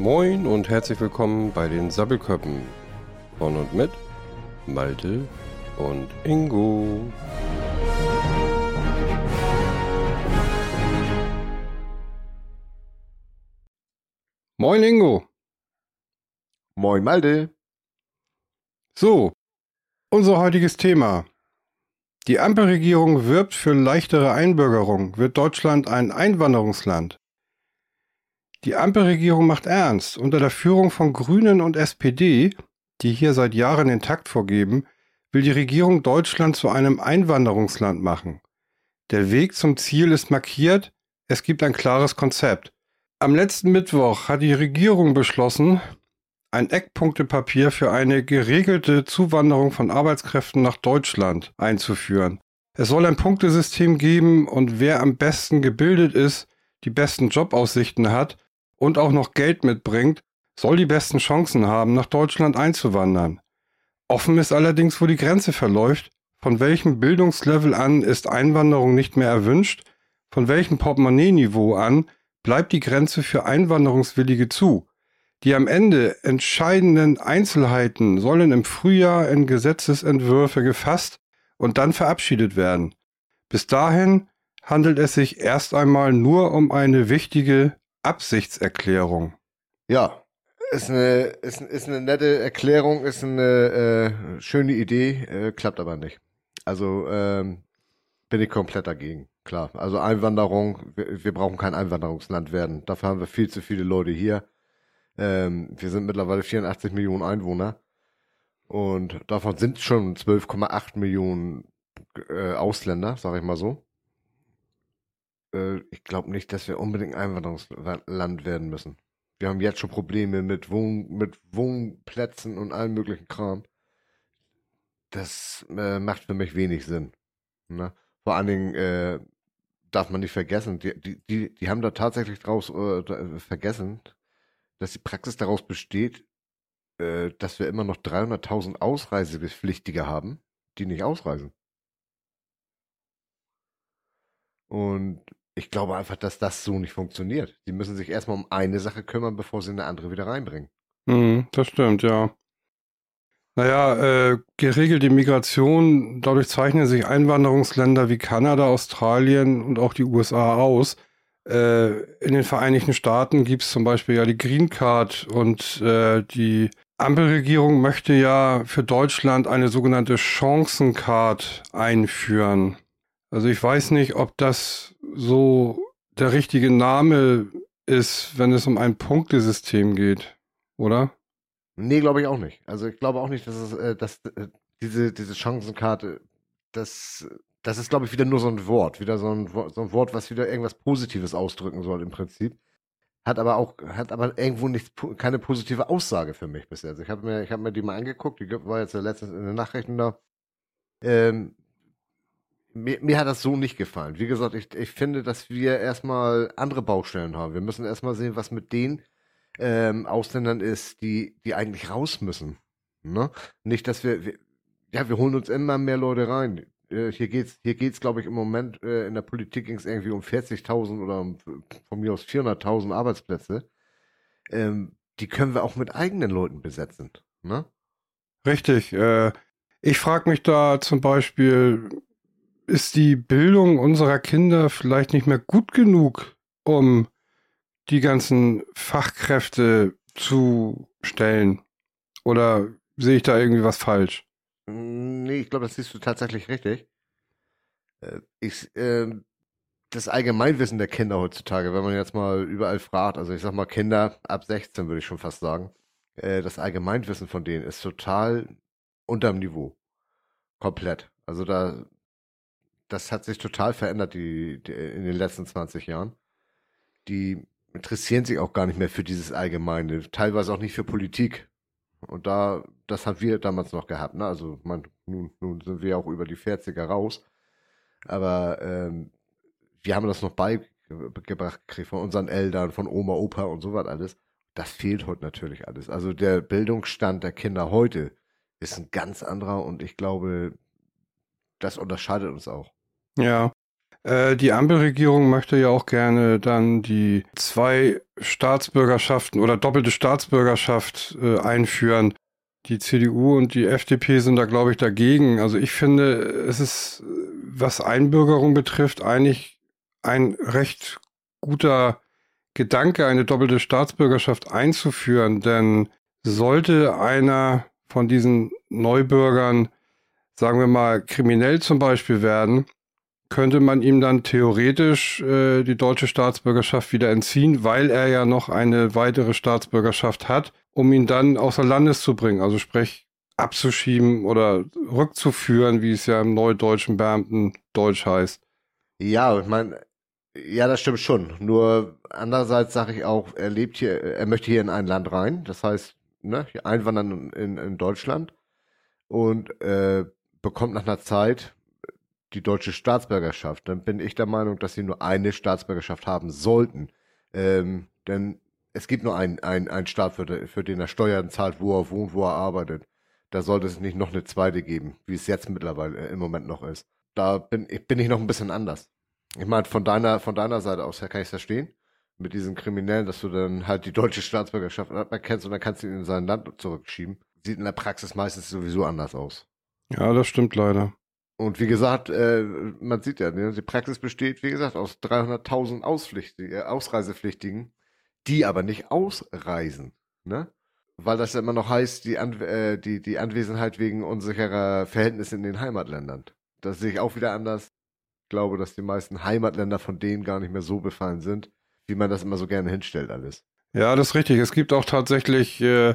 Moin und herzlich willkommen bei den Sabbelköppen. Von und mit Malte und Ingo. Moin Ingo. Moin Malte. So, unser heutiges Thema. Die Ampelregierung wirbt für leichtere Einbürgerung. Wird Deutschland ein Einwanderungsland? Die Ampelregierung macht ernst. Unter der Führung von Grünen und SPD, die hier seit Jahren den Takt vorgeben, will die Regierung Deutschland zu einem Einwanderungsland machen. Der Weg zum Ziel ist markiert, es gibt ein klares Konzept. Am letzten Mittwoch hat die Regierung beschlossen, ein Eckpunktepapier für eine geregelte Zuwanderung von Arbeitskräften nach Deutschland einzuführen. Es soll ein Punktesystem geben und wer am besten gebildet ist, die besten Jobaussichten hat und auch noch Geld mitbringt, soll die besten Chancen haben, nach Deutschland einzuwandern. Offen ist allerdings, wo die Grenze verläuft, von welchem Bildungslevel an ist Einwanderung nicht mehr erwünscht, von welchem Portemonnaie-Niveau an bleibt die Grenze für Einwanderungswillige zu. Die am Ende entscheidenden Einzelheiten sollen im Frühjahr in Gesetzesentwürfe gefasst und dann verabschiedet werden. Bis dahin handelt es sich erst einmal nur um eine wichtige Absichtserklärung. Ja, ist eine, ist, ist eine nette Erklärung, ist eine äh, schöne Idee, äh, klappt aber nicht. Also ähm, bin ich komplett dagegen, klar. Also Einwanderung, wir, wir, brauchen kein Einwanderungsland werden. Dafür haben wir viel zu viele Leute hier. Ähm, wir sind mittlerweile 84 Millionen Einwohner und davon sind schon 12,8 Millionen äh, Ausländer, sag ich mal so äh, ich glaube nicht, dass wir unbedingt Einwanderungsland werden müssen. Wir haben jetzt schon Probleme mit, Wohn mit Wohnplätzen und allem möglichen Kram. Das äh, macht für mich wenig Sinn. Ne? Vor allen Dingen äh, darf man nicht vergessen, die, die, die, die haben da tatsächlich draus äh, vergessen, dass die Praxis daraus besteht, äh, dass wir immer noch 300.000 Ausreisepflichtige haben, die nicht ausreisen. Und ich glaube einfach, dass das so nicht funktioniert. Sie müssen sich erstmal um eine Sache kümmern, bevor sie eine andere wieder reinbringen. Mhm, das stimmt, ja. Naja, äh, geregelte Migration, dadurch zeichnen sich Einwanderungsländer wie Kanada, Australien und auch die USA aus. Äh, in den Vereinigten Staaten gibt es zum Beispiel ja die Green Card und äh, die Ampelregierung möchte ja für Deutschland eine sogenannte Chancencard einführen. Also ich weiß nicht, ob das so der richtige Name ist, wenn es um ein Punktesystem geht, oder? Nee, glaube ich auch nicht. Also ich glaube auch nicht, dass es, äh, dass äh, diese, diese Chancenkarte, das, das ist, glaube ich, wieder nur so ein Wort, wieder so ein, so ein Wort, was wieder irgendwas Positives ausdrücken soll im Prinzip. Hat aber auch, hat aber irgendwo nicht, keine positive Aussage für mich bisher. Also ich habe mir, ich habe mir die mal angeguckt, die war jetzt letztens in den Nachrichten da. Ähm, mir, mir, hat das so nicht gefallen. Wie gesagt, ich, ich finde, dass wir erstmal andere Baustellen haben. Wir müssen erstmal sehen, was mit den ähm, Ausländern ist, die, die eigentlich raus müssen. Ne? Nicht, dass wir, wir, ja, wir holen uns immer mehr Leute rein. Äh, hier geht's, hier geht's, glaube ich, im Moment äh, in der Politik ging es irgendwie um 40.000 oder um, von mir aus 400.000 Arbeitsplätze. Ähm, die können wir auch mit eigenen Leuten besetzen. Ne? Richtig. Äh, ich frage mich da zum Beispiel, ist die Bildung unserer Kinder vielleicht nicht mehr gut genug, um die ganzen Fachkräfte zu stellen? Oder sehe ich da irgendwie was falsch? Nee, ich glaube, das siehst du tatsächlich richtig. Äh, ich, äh, das Allgemeinwissen der Kinder heutzutage, wenn man jetzt mal überall fragt, also ich sag mal Kinder ab 16 würde ich schon fast sagen, äh, das Allgemeinwissen von denen ist total unterm Niveau. Komplett. Also da das hat sich total verändert die, die, in den letzten 20 Jahren. Die interessieren sich auch gar nicht mehr für dieses Allgemeine, teilweise auch nicht für Politik. Und da, das haben wir damals noch gehabt. Ne? Also man, nun, nun sind wir auch über die 40er raus. Aber ähm, wir haben das noch beigebracht gekriegt von unseren Eltern, von Oma, Opa und so was alles. Das fehlt heute natürlich alles. Also der Bildungsstand der Kinder heute ist ein ganz anderer und ich glaube, das unterscheidet uns auch. Ja. Äh, die Ampelregierung möchte ja auch gerne dann die zwei Staatsbürgerschaften oder doppelte Staatsbürgerschaft äh, einführen. Die CDU und die FDP sind da, glaube ich, dagegen. Also ich finde, es ist, was Einbürgerung betrifft, eigentlich ein recht guter Gedanke, eine doppelte Staatsbürgerschaft einzuführen. Denn sollte einer von diesen Neubürgern, sagen wir mal, kriminell zum Beispiel werden, könnte man ihm dann theoretisch äh, die deutsche Staatsbürgerschaft wieder entziehen, weil er ja noch eine weitere Staatsbürgerschaft hat, um ihn dann außer Landes zu bringen, also sprich abzuschieben oder rückzuführen, wie es ja im neudeutschen Beamtendeutsch heißt. Ja, ich meine, ja, das stimmt schon. Nur andererseits sage ich auch, er lebt hier, er möchte hier in ein Land rein, das heißt, ne, einwandern in, in Deutschland und äh, bekommt nach einer Zeit die deutsche Staatsbürgerschaft, dann bin ich der Meinung, dass sie nur eine Staatsbürgerschaft haben sollten. Ähm, denn es gibt nur einen, einen, Staat, für, für den er Steuern zahlt, wo er wohnt, wo er arbeitet. Da sollte es nicht noch eine zweite geben, wie es jetzt mittlerweile äh, im Moment noch ist. Da bin, bin ich noch ein bisschen anders. Ich meine, von deiner, von deiner Seite aus her kann ich es verstehen. Mit diesen Kriminellen, dass du dann halt die deutsche Staatsbürgerschaft erkennst und dann kannst du ihn in sein Land zurückschieben. Sieht in der Praxis meistens sowieso anders aus. Ja, das stimmt leider. Und wie gesagt, äh, man sieht ja, ne, die Praxis besteht, wie gesagt, aus 300.000 äh, Ausreisepflichtigen, die aber nicht ausreisen, ne? Weil das ja immer noch heißt, die, An äh, die, die Anwesenheit wegen unsicherer Verhältnisse in den Heimatländern. Das sehe ich auch wieder anders. Ich glaube, dass die meisten Heimatländer von denen gar nicht mehr so befallen sind, wie man das immer so gerne hinstellt alles. Ja, das ist richtig. Es gibt auch tatsächlich äh,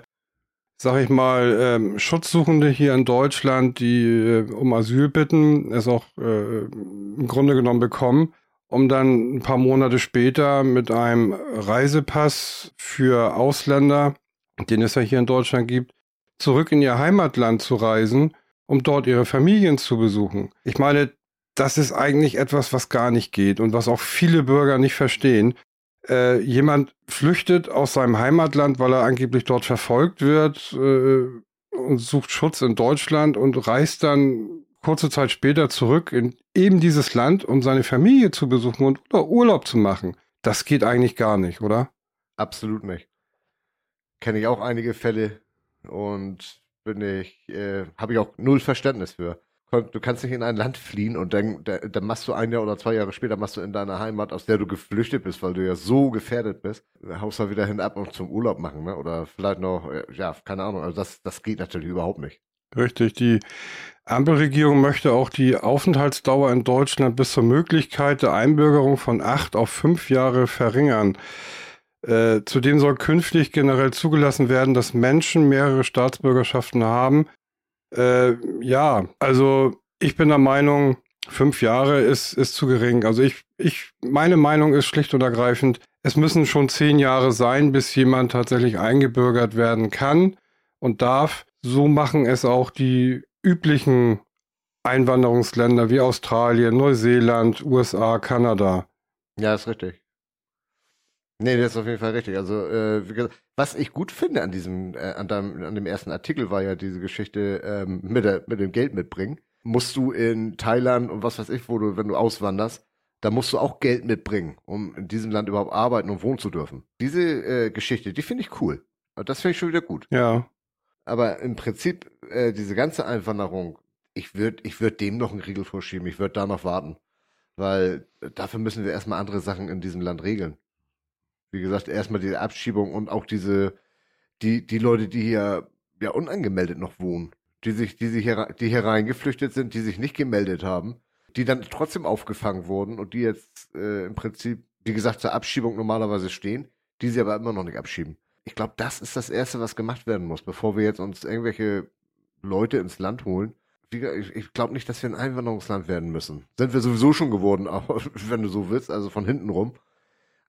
sag ich mal, ähm, Schutzsuchende hier in Deutschland, die äh, um Asyl bitten, es auch äh, im Grunde genommen bekommen, um dann ein paar Monate später mit einem Reisepass für Ausländer, den es ja hier in Deutschland gibt, zurück in ihr Heimatland zu reisen, um dort ihre Familien zu besuchen. Ich meine, das ist eigentlich etwas, was gar nicht geht und was auch viele Bürger nicht verstehen äh, jemand flüchtet aus seinem Heimatland, weil er angeblich dort verfolgt wird äh, und sucht Schutz in Deutschland und reist dann kurze Zeit später zurück in eben dieses Land, um seine Familie zu besuchen und Urlaub zu machen. Das geht eigentlich gar nicht, oder? Absolut nicht. Kenne ich auch einige Fälle und bin ich, äh, habe ich auch null Verständnis für du kannst nicht in ein Land fliehen und dann, dann machst du ein Jahr oder zwei Jahre später machst du in deiner Heimat, aus der du geflüchtet bist, weil du ja so gefährdet bist, haust da wieder hin ab und zum Urlaub machen, ne? Oder vielleicht noch, äh, ja, keine Ahnung. Also das, das geht natürlich überhaupt nicht. Richtig. Die Ampelregierung möchte auch die Aufenthaltsdauer in Deutschland bis zur Möglichkeit der Einbürgerung von acht auf fünf Jahre verringern. Äh, zudem soll künftig generell zugelassen werden, dass Menschen mehrere Staatsbürgerschaften haben, äh, ja, also ich bin der Meinung, fünf Jahre ist, ist zu gering. Also ich, ich, meine Meinung ist schlicht und ergreifend, es müssen schon zehn Jahre sein, bis jemand tatsächlich eingebürgert werden kann und darf. So machen es auch die üblichen Einwanderungsländer wie Australien, Neuseeland, USA, Kanada. Ja, ist richtig. Nee, das ist auf jeden Fall richtig. Also, äh, was ich gut finde an diesem, äh, an, deinem, an dem ersten Artikel war ja diese Geschichte ähm, mit, der, mit dem Geld mitbringen. Musst du in Thailand und was weiß ich, wo du, wenn du auswanderst, da musst du auch Geld mitbringen, um in diesem Land überhaupt arbeiten und wohnen zu dürfen. Diese äh, Geschichte, die finde ich cool. Das finde ich schon wieder gut. Ja. Aber im Prinzip, äh, diese ganze Einwanderung, ich würde ich würd dem noch einen Riegel vorschieben. Ich würde da noch warten. Weil dafür müssen wir erstmal andere Sachen in diesem Land regeln. Wie gesagt, erstmal die Abschiebung und auch diese, die, die Leute, die hier ja unangemeldet noch wohnen, die sich, die sich hier, die hier reingeflüchtet sind, die sich nicht gemeldet haben, die dann trotzdem aufgefangen wurden und die jetzt äh, im Prinzip, wie gesagt, zur Abschiebung normalerweise stehen, die sie aber immer noch nicht abschieben. Ich glaube, das ist das Erste, was gemacht werden muss, bevor wir jetzt uns irgendwelche Leute ins Land holen. Ich glaube nicht, dass wir ein Einwanderungsland werden müssen. Sind wir sowieso schon geworden, auch, wenn du so willst, also von hinten rum.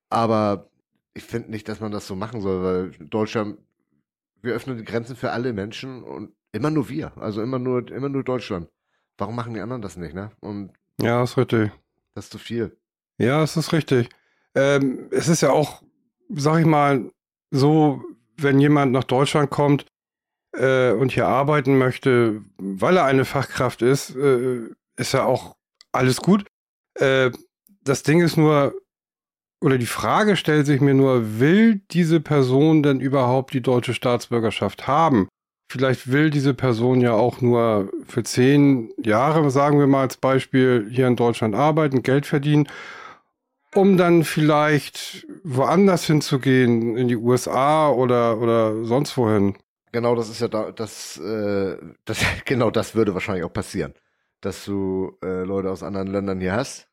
Aber ich finde nicht, dass man das so machen soll, weil Deutschland, wir öffnen die Grenzen für alle Menschen und immer nur wir, also immer nur, immer nur Deutschland. Warum machen die anderen das nicht, ne? Und ja, ist richtig. Das ist zu viel. Ja, es ist richtig. Ähm, es ist ja auch, sag ich mal, so, wenn jemand nach Deutschland kommt äh, und hier arbeiten möchte, weil er eine Fachkraft ist, äh, ist ja auch alles gut. Äh, das Ding ist nur, oder die Frage stellt sich mir nur, will diese Person denn überhaupt die deutsche Staatsbürgerschaft haben? Vielleicht will diese Person ja auch nur für zehn Jahre, sagen wir mal als Beispiel, hier in Deutschland arbeiten, Geld verdienen, um dann vielleicht woanders hinzugehen, in die USA oder, oder sonst wohin. Genau, das ist ja da, das, äh, das, genau das würde wahrscheinlich auch passieren, dass du äh, Leute aus anderen Ländern hier hast,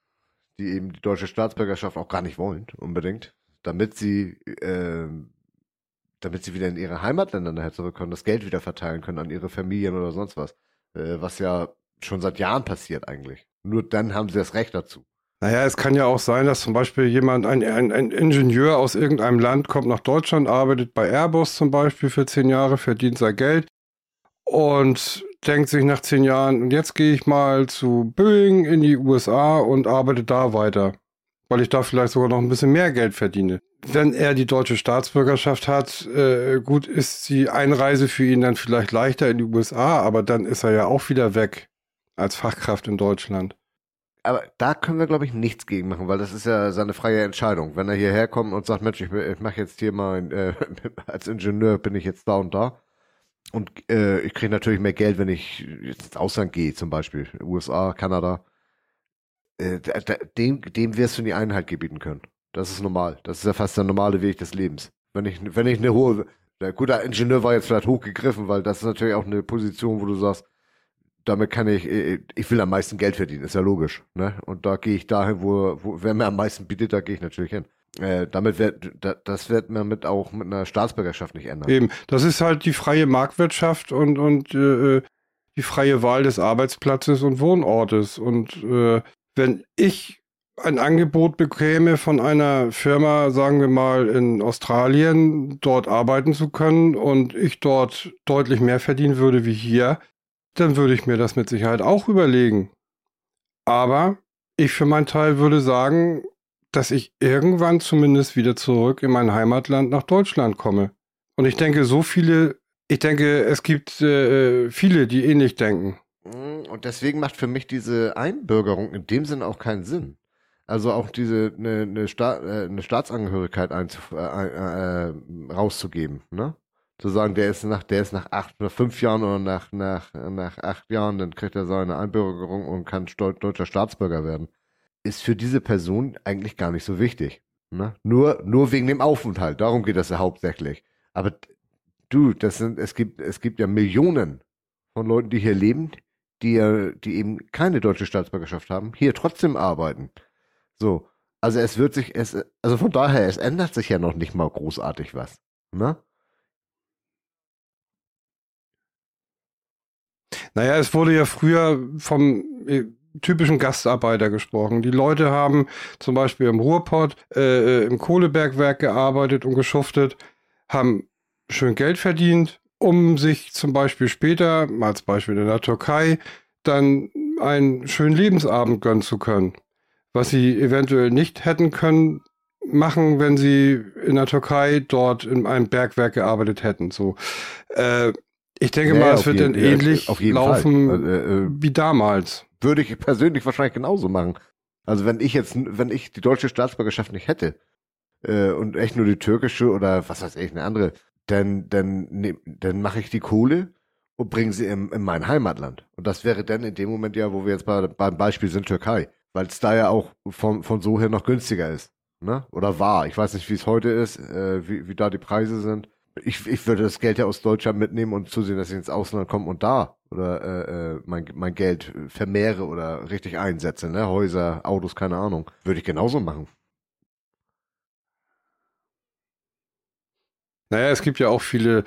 die eben die deutsche Staatsbürgerschaft auch gar nicht wollen, unbedingt, damit sie, äh, damit sie wieder in ihre Heimatländer nachher zurückkommen, das Geld wieder verteilen können an ihre Familien oder sonst was, äh, was ja schon seit Jahren passiert eigentlich. Nur dann haben sie das Recht dazu. Naja, es kann ja auch sein, dass zum Beispiel jemand, ein, ein, ein, Ingenieur aus irgendeinem Land kommt nach Deutschland, arbeitet bei Airbus zum Beispiel für zehn Jahre, verdient sein Geld und denkt sich nach zehn Jahren, und jetzt gehe ich mal zu Boeing in die USA und arbeite da weiter, weil ich da vielleicht sogar noch ein bisschen mehr Geld verdiene. Wenn er die deutsche Staatsbürgerschaft hat, äh, gut, ist die Einreise für ihn dann vielleicht leichter in die USA, aber dann ist er ja auch wieder weg als Fachkraft in Deutschland aber da können wir, glaube ich, nichts gegen machen, weil das ist ja seine freie Entscheidung. Wenn er hierher kommt und sagt, Mensch, ich, ich mache jetzt hier mal, äh, als Ingenieur bin ich jetzt da und da. Und äh, ich kriege natürlich mehr Geld, wenn ich ins Ausland gehe, zum Beispiel USA, Kanada. Äh, dem, dem wirst du nie Einhalt gebieten können. Das ist normal. Das ist ja fast der normale Weg des Lebens. Wenn ich, wenn ich eine hohe, der guter Ingenieur war jetzt vielleicht hochgegriffen, weil das ist natürlich auch eine Position, wo du sagst, damit kann ich, äh, ich will am meisten Geld verdienen, ist ja logisch. Ne? Und da gehe ich dahin, wo, wo wer mir am meisten bietet, da gehe ich natürlich hin. Äh, damit wird, das wird man mit auch mit einer Staatsbürgerschaft nicht ändern. Eben, das ist halt die freie Marktwirtschaft und, und äh, die freie Wahl des Arbeitsplatzes und Wohnortes. Und äh, wenn ich ein Angebot bekäme von einer Firma, sagen wir mal in Australien, dort arbeiten zu können und ich dort deutlich mehr verdienen würde wie hier, dann würde ich mir das mit Sicherheit auch überlegen. Aber ich für meinen Teil würde sagen, dass ich irgendwann zumindest wieder zurück in mein Heimatland nach Deutschland komme. Und ich denke, so viele, ich denke, es gibt äh, viele, die ähnlich denken. Mm, und deswegen macht für mich diese Einbürgerung in dem Sinne auch keinen Sinn. Also auch diese eine, eine, Sta äh, eine Staatsangehörigkeit einzuf äh, äh, rauszugeben, ne? zu sagen, der ist nach, der ist nach acht, nach fünf Jahren oder nach, nach, nach acht Jahren, dann kriegt er seine Einbürgerung und kann deutscher Staatsbürger werden, ist für diese Person eigentlich gar nicht so wichtig. Ne? Nur, nur wegen dem Aufenthalt. Darum geht es ja hauptsächlich. Aber du, das sind, es gibt, es gibt ja Millionen von Leuten, die hier leben, die die eben keine deutsche Staatsbürgerschaft haben, hier trotzdem arbeiten. So. Also es wird sich, es, also von daher, es ändert sich ja noch nicht mal großartig was. Ne? Naja, es wurde ja früher vom äh, typischen Gastarbeiter gesprochen. Die Leute haben zum Beispiel im Ruhrpott, äh, im Kohlebergwerk gearbeitet und geschuftet, haben schön Geld verdient, um sich zum Beispiel später, als Beispiel in der Türkei, dann einen schönen Lebensabend gönnen zu können. Was sie eventuell nicht hätten können, machen, wenn sie in der Türkei dort in einem Bergwerk gearbeitet hätten. So, äh, ich denke nee, mal, es wird dann ähnlich laufen äh, äh, wie damals. Würde ich persönlich wahrscheinlich genauso machen. Also wenn ich jetzt, wenn ich die deutsche Staatsbürgerschaft nicht hätte äh, und echt nur die türkische oder was weiß ich, eine andere, dann, dann, ne, dann mache ich die Kohle und bringe sie in, in mein Heimatland. Und das wäre dann in dem Moment ja, wo wir jetzt bei, beim Beispiel sind Türkei, weil es da ja auch von, von so her noch günstiger ist. Ne? Oder war. Ich weiß nicht, wie es heute ist, äh, wie, wie da die Preise sind ich, ich würde das Geld ja aus Deutschland mitnehmen und zusehen, dass ich ins Ausland komme und da oder äh, äh, mein, mein Geld vermehre oder richtig einsetze, ne? Häuser, Autos, keine Ahnung. Würde ich genauso machen. Naja, es gibt ja auch viele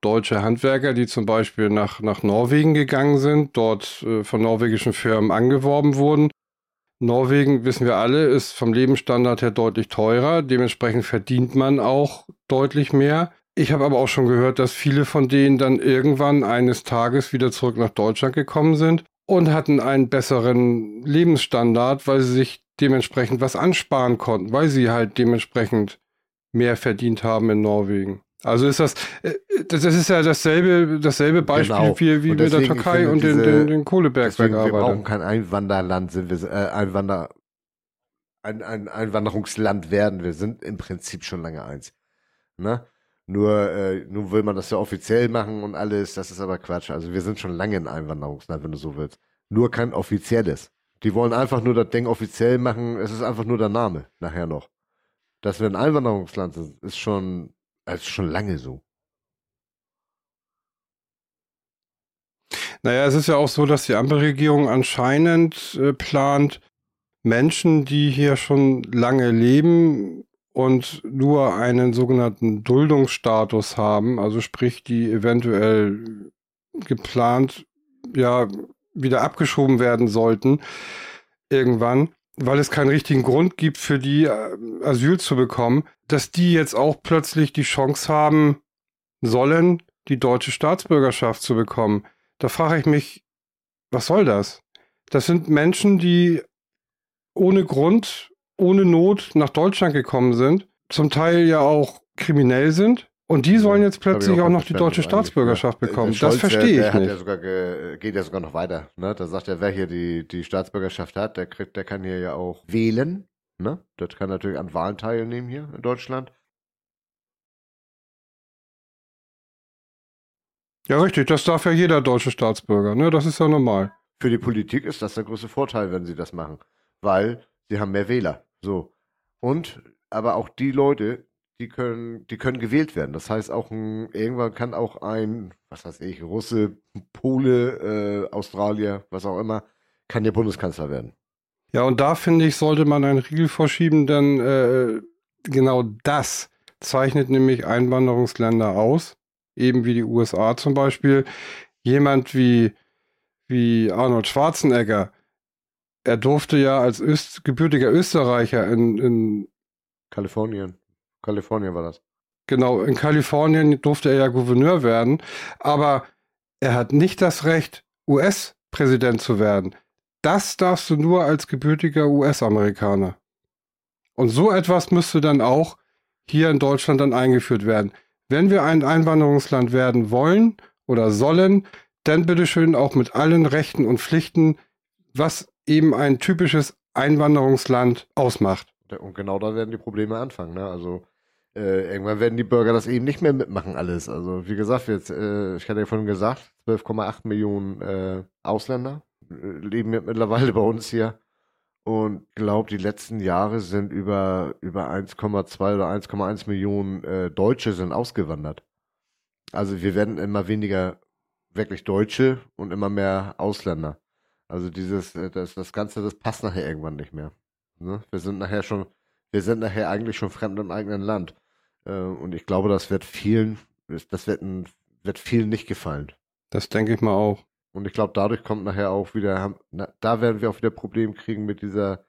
deutsche Handwerker, die zum Beispiel nach, nach Norwegen gegangen sind, dort äh, von norwegischen Firmen angeworben wurden. Norwegen, wissen wir alle, ist vom Lebensstandard her deutlich teurer. Dementsprechend verdient man auch deutlich mehr. Ich habe aber auch schon gehört, dass viele von denen dann irgendwann eines Tages wieder zurück nach Deutschland gekommen sind und hatten einen besseren Lebensstandard, weil sie sich dementsprechend was ansparen konnten, weil sie halt dementsprechend mehr verdient haben in Norwegen. Also ist das, äh, das ist ja dasselbe, dasselbe Beispiel genau. wie, wie mit der Türkei und den, den, den Kohlebergwerk Wir brauchen kein Einwanderland, sind wir, äh, Einwander, ein, ein Einwanderungsland werden. Wir sind im Prinzip schon lange eins. Ne? Nur, äh, nun will man das ja offiziell machen und alles, das ist aber Quatsch. Also wir sind schon lange ein Einwanderungsland, wenn du so willst. Nur kein offizielles. Die wollen einfach nur das Ding offiziell machen, es ist einfach nur der Name nachher noch. Dass wir ein Einwanderungsland sind, ist schon, ist schon lange so. Naja, es ist ja auch so, dass die Ampelregierung anscheinend äh, plant, Menschen, die hier schon lange leben und nur einen sogenannten Duldungsstatus haben, also sprich, die eventuell geplant ja wieder abgeschoben werden sollten irgendwann, weil es keinen richtigen Grund gibt für die äh, Asyl zu bekommen, dass die jetzt auch plötzlich die Chance haben sollen, die deutsche Staatsbürgerschaft zu bekommen. Da frage ich mich, was soll das? Das sind Menschen, die ohne Grund, ohne Not nach Deutschland gekommen sind, zum Teil ja auch kriminell sind. Und die sollen jetzt plötzlich auch, auch noch die deutsche Staatsbürgerschaft ne? bekommen. Scholz, das verstehe ich nicht. Ja geht ja sogar noch weiter. Ne? Da sagt er, wer hier die, die Staatsbürgerschaft hat, der kriegt, der kann hier ja auch wählen. Ne? Das kann natürlich an Wahlen teilnehmen hier in Deutschland. Ja, richtig, das darf ja jeder deutsche Staatsbürger, ne? Das ist ja normal. Für die Politik ist das der größte Vorteil, wenn sie das machen, weil sie haben mehr Wähler. So. Und aber auch die Leute, die können, die können gewählt werden. Das heißt, auch ein, irgendwann kann auch ein, was weiß ich, Russe, Pole, äh, Australier, was auch immer, kann der Bundeskanzler werden. Ja, und da finde ich, sollte man einen Riegel vorschieben, denn äh, genau das zeichnet nämlich Einwanderungsländer aus eben wie die USA zum Beispiel, jemand wie, wie Arnold Schwarzenegger, er durfte ja als Öst, gebürtiger Österreicher in, in Kalifornien. Kalifornien war das. Genau, in Kalifornien durfte er ja Gouverneur werden, aber er hat nicht das Recht, US-Präsident zu werden. Das darfst du nur als gebürtiger US-Amerikaner. Und so etwas müsste dann auch hier in Deutschland dann eingeführt werden. Wenn wir ein Einwanderungsland werden wollen oder sollen, dann bitteschön auch mit allen Rechten und Pflichten, was eben ein typisches Einwanderungsland ausmacht. Und genau da werden die Probleme anfangen. Ne? Also äh, irgendwann werden die Bürger das eben nicht mehr mitmachen alles. Also wie gesagt, jetzt, äh, ich hatte ja vorhin gesagt, 12,8 Millionen äh, Ausländer äh, leben mittlerweile bei uns hier. Und glaube, die letzten Jahre sind über, über 1,2 oder 1,1 Millionen äh, Deutsche sind ausgewandert. Also wir werden immer weniger wirklich Deutsche und immer mehr Ausländer. Also dieses, äh, das, das Ganze, das passt nachher irgendwann nicht mehr. Ne? Wir sind nachher schon, wir sind nachher eigentlich schon fremd im eigenen Land. Äh, und ich glaube, das wird vielen, das wird, ein, wird vielen nicht gefallen. Das denke ich mal auch. Und ich glaube, dadurch kommt nachher auch wieder, da werden wir auch wieder Probleme kriegen mit dieser,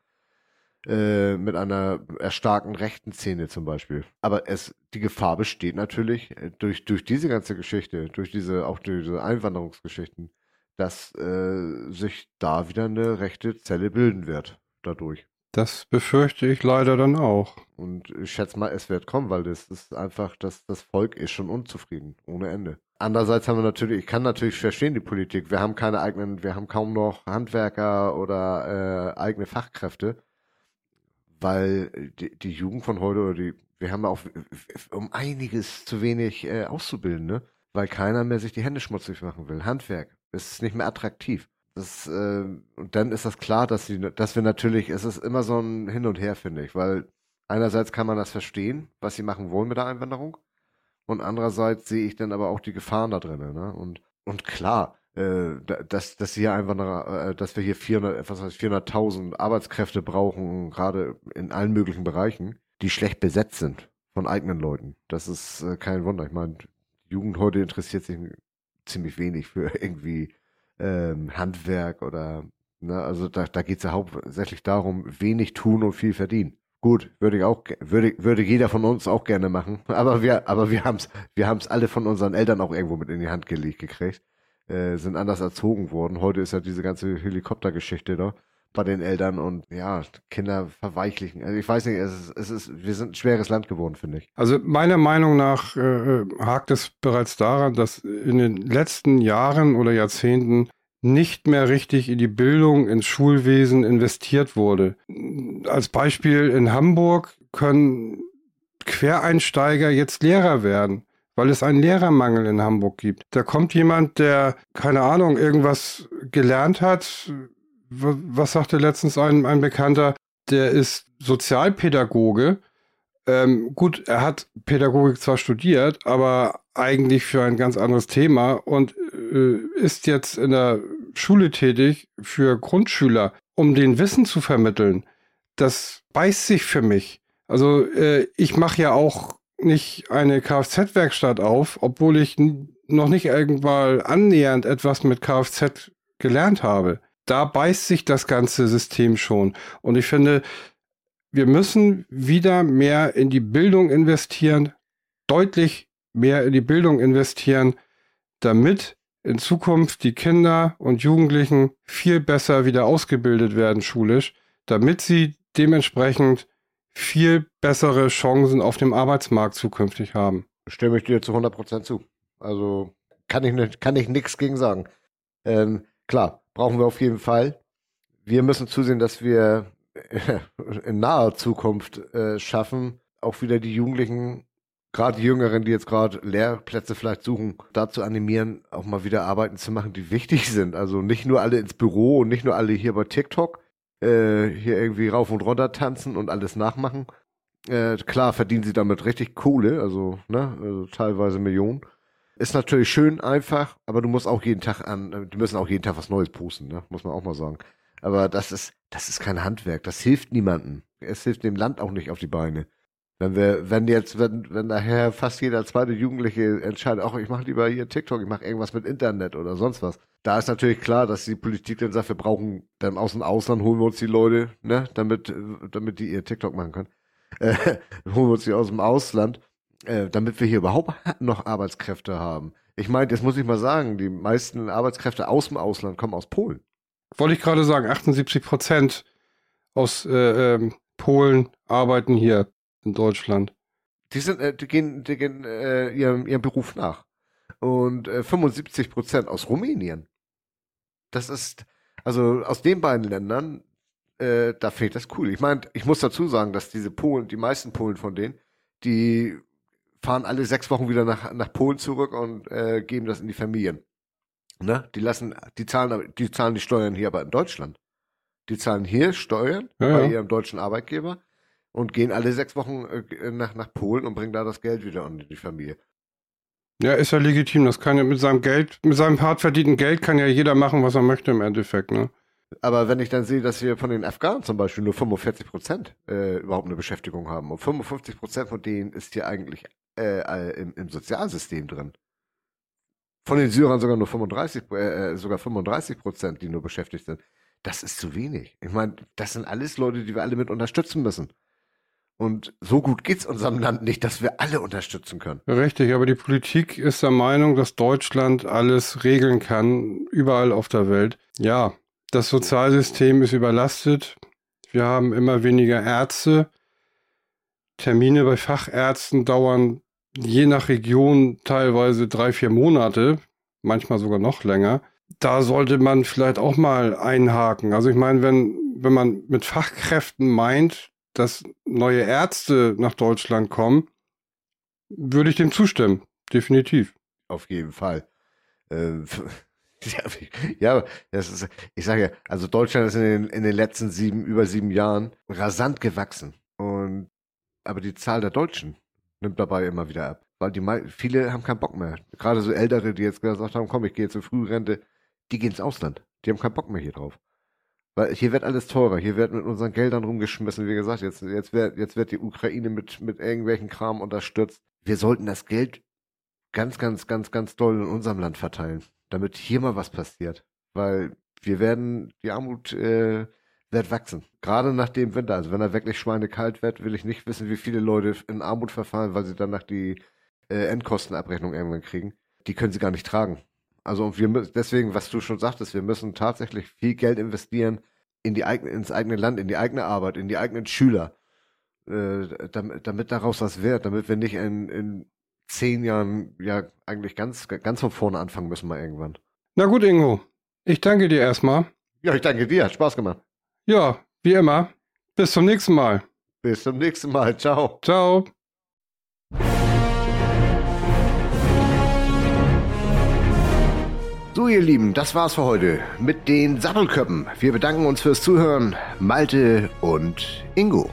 äh, mit einer erstarkten rechten Szene zum Beispiel. Aber es, die Gefahr besteht natürlich äh, durch, durch diese ganze Geschichte, durch diese, auch durch diese Einwanderungsgeschichten, dass äh, sich da wieder eine rechte Zelle bilden wird dadurch. Das befürchte ich leider dann auch. Und ich schätze mal, es wird kommen, weil das ist einfach, das, das Volk ist schon unzufrieden, ohne Ende. Andererseits haben wir natürlich, ich kann natürlich verstehen die Politik. Wir haben keine eigenen, wir haben kaum noch Handwerker oder äh, eigene Fachkräfte, weil die, die Jugend von heute oder die, wir haben auch um einiges zu wenig äh, auszubilden, ne? Weil keiner mehr sich die Hände schmutzig machen will. Handwerk ist nicht mehr attraktiv. Das, äh, und dann ist das klar, dass, die, dass wir natürlich, es ist immer so ein Hin und Her, finde ich, weil einerseits kann man das verstehen, was sie machen wollen mit der Einwanderung. Und andererseits sehe ich dann aber auch die Gefahren da drin. Ne? Und, und klar, äh, dass, dass hier Einwanderer, äh, dass wir hier 400, was heißt 400.000 Arbeitskräfte brauchen, gerade in allen möglichen Bereichen, die schlecht besetzt sind von eigenen Leuten. Das ist äh, kein Wunder. Ich meine, Jugend heute interessiert sich ziemlich wenig für irgendwie ähm, Handwerk oder, ne, also da, da geht es ja hauptsächlich darum, wenig tun und viel verdienen. Gut, würde ich auch, würde, würde jeder von uns auch gerne machen. Aber wir, aber wir haben es, wir haben es alle von unseren Eltern auch irgendwo mit in die Hand gelegt gekriegt. Äh, sind anders erzogen worden. Heute ist ja diese ganze Helikoptergeschichte da bei den Eltern und ja, Kinder verweichlichen. Also ich weiß nicht, es ist, es ist, wir sind ein schweres Land geworden, finde ich. Also meiner Meinung nach äh, hakt es bereits daran, dass in den letzten Jahren oder Jahrzehnten nicht mehr richtig in die Bildung, ins Schulwesen investiert wurde. Als Beispiel in Hamburg können Quereinsteiger jetzt Lehrer werden, weil es einen Lehrermangel in Hamburg gibt. Da kommt jemand, der, keine Ahnung, irgendwas gelernt hat. Was sagte letztens ein, ein Bekannter? Der ist Sozialpädagoge. Ähm, gut, er hat Pädagogik zwar studiert, aber eigentlich für ein ganz anderes Thema und äh, ist jetzt in der Schule tätig für Grundschüler, um den Wissen zu vermitteln. Das beißt sich für mich. Also äh, ich mache ja auch nicht eine Kfz-Werkstatt auf, obwohl ich noch nicht irgendwann annähernd etwas mit Kfz gelernt habe. Da beißt sich das ganze System schon. Und ich finde, wir müssen wieder mehr in die Bildung investieren, deutlich mehr in die Bildung investieren, damit in Zukunft die Kinder und Jugendlichen viel besser wieder ausgebildet werden schulisch, damit sie dementsprechend viel bessere Chancen auf dem Arbeitsmarkt zukünftig haben. Stimme ich dir zu 100% zu. Also kann ich, kann ich nichts gegen sagen. Ähm, klar, brauchen wir auf jeden Fall. Wir müssen zusehen, dass wir in naher Zukunft äh, schaffen, auch wieder die Jugendlichen, gerade die Jüngeren, die jetzt gerade Lehrplätze vielleicht suchen, dazu animieren, auch mal wieder Arbeiten zu machen, die wichtig sind. Also nicht nur alle ins Büro und nicht nur alle hier bei TikTok, äh, hier irgendwie rauf und runter tanzen und alles nachmachen. Äh, klar verdienen sie damit richtig Kohle, also, ne, also teilweise Millionen. Ist natürlich schön einfach, aber du musst auch jeden Tag an, die müssen auch jeden Tag was Neues posten, ne? muss man auch mal sagen. Aber das ist, das ist kein Handwerk. Das hilft niemandem. Es hilft dem Land auch nicht auf die Beine. Wenn wir, wenn jetzt, wenn, wenn nachher fast jeder zweite Jugendliche entscheidet, ach, ich mache lieber hier TikTok, ich mache irgendwas mit Internet oder sonst was. Da ist natürlich klar, dass die Politik dann sagt, wir brauchen dann aus dem Ausland holen wir uns die Leute, ne, damit, damit die ihr TikTok machen können. Äh, holen wir uns die aus dem Ausland, äh, damit wir hier überhaupt noch Arbeitskräfte haben. Ich meine, das muss ich mal sagen, die meisten Arbeitskräfte aus dem Ausland kommen aus Polen. Wollte ich gerade sagen, 78 Prozent aus äh, ähm, Polen arbeiten hier in Deutschland. Die sind, äh, die gehen, die gehen äh, ihrem, ihrem Beruf nach. Und äh, 75 Prozent aus Rumänien. Das ist, also aus den beiden Ländern, äh, da fehlt das cool. Ich meine, ich muss dazu sagen, dass diese Polen, die meisten Polen von denen, die fahren alle sechs Wochen wieder nach, nach Polen zurück und äh, geben das in die Familien. Ne? Die lassen, die zahlen, die zahlen die Steuern hier aber in Deutschland. Die zahlen hier Steuern ja, bei ja. ihrem deutschen Arbeitgeber und gehen alle sechs Wochen äh, nach, nach Polen und bringen da das Geld wieder an die Familie. Ja, ist ja legitim. Das kann ja mit seinem Geld, mit seinem hart verdienten Geld kann ja jeder machen, was er möchte im Endeffekt, ne? Aber wenn ich dann sehe, dass wir von den Afghanen zum Beispiel nur 45 Prozent äh, überhaupt eine Beschäftigung haben und 55 Prozent von denen ist hier eigentlich äh, im, im Sozialsystem drin. Von den Syrern sogar nur 35, äh, äh, sogar 35 Prozent, die nur beschäftigt sind. Das ist zu wenig. Ich meine, das sind alles Leute, die wir alle mit unterstützen müssen. Und so gut geht's unserem Land nicht, dass wir alle unterstützen können. Richtig, aber die Politik ist der Meinung, dass Deutschland alles regeln kann, überall auf der Welt. Ja, das Sozialsystem ist überlastet. Wir haben immer weniger Ärzte. Termine bei Fachärzten dauern je nach Region teilweise drei, vier Monate, manchmal sogar noch länger. Da sollte man vielleicht auch mal einhaken. Also ich meine, wenn, wenn man mit Fachkräften meint, dass neue Ärzte nach Deutschland kommen, würde ich dem zustimmen. Definitiv. Auf jeden Fall. Ähm, ja, das ist, ich sage ja, also Deutschland ist in den, in den letzten sieben, über sieben Jahren rasant gewachsen. Und, aber die Zahl der Deutschen nimmt dabei immer wieder ab. Weil die viele haben keinen Bock mehr. Gerade so Ältere, die jetzt gesagt haben, komm, ich gehe jetzt in Frührente, die gehen ins Ausland. Die haben keinen Bock mehr hier drauf. Weil hier wird alles teurer, hier wird mit unseren Geldern rumgeschmissen. Wie gesagt, jetzt, jetzt, wird, jetzt wird die Ukraine mit, mit irgendwelchen Kram unterstützt. Wir sollten das Geld ganz, ganz, ganz, ganz doll in unserem Land verteilen, damit hier mal was passiert. Weil wir werden, die Armut äh, wird wachsen. Gerade nach dem Winter. Also wenn er wirklich schweinekalt wird, will ich nicht wissen, wie viele Leute in Armut verfallen, weil sie danach die äh, Endkostenabrechnung irgendwann kriegen. Die können sie gar nicht tragen. Also und wir müssen deswegen, was du schon sagtest, wir müssen tatsächlich viel Geld investieren in die eigene, ins eigene Land, in die eigene Arbeit, in die eigenen Schüler, äh, damit, damit daraus was wird, damit wir nicht in, in zehn Jahren ja eigentlich ganz, ganz von vorne anfangen müssen mal irgendwann. Na gut, Ingo. Ich danke dir erstmal. Ja, ich danke dir. Hat Spaß gemacht. Ja, wie immer. Bis zum nächsten Mal. Bis zum nächsten Mal. Ciao. Ciao. So, ihr Lieben, das war's für heute mit den Sattelköppen. Wir bedanken uns fürs Zuhören, Malte und Ingo.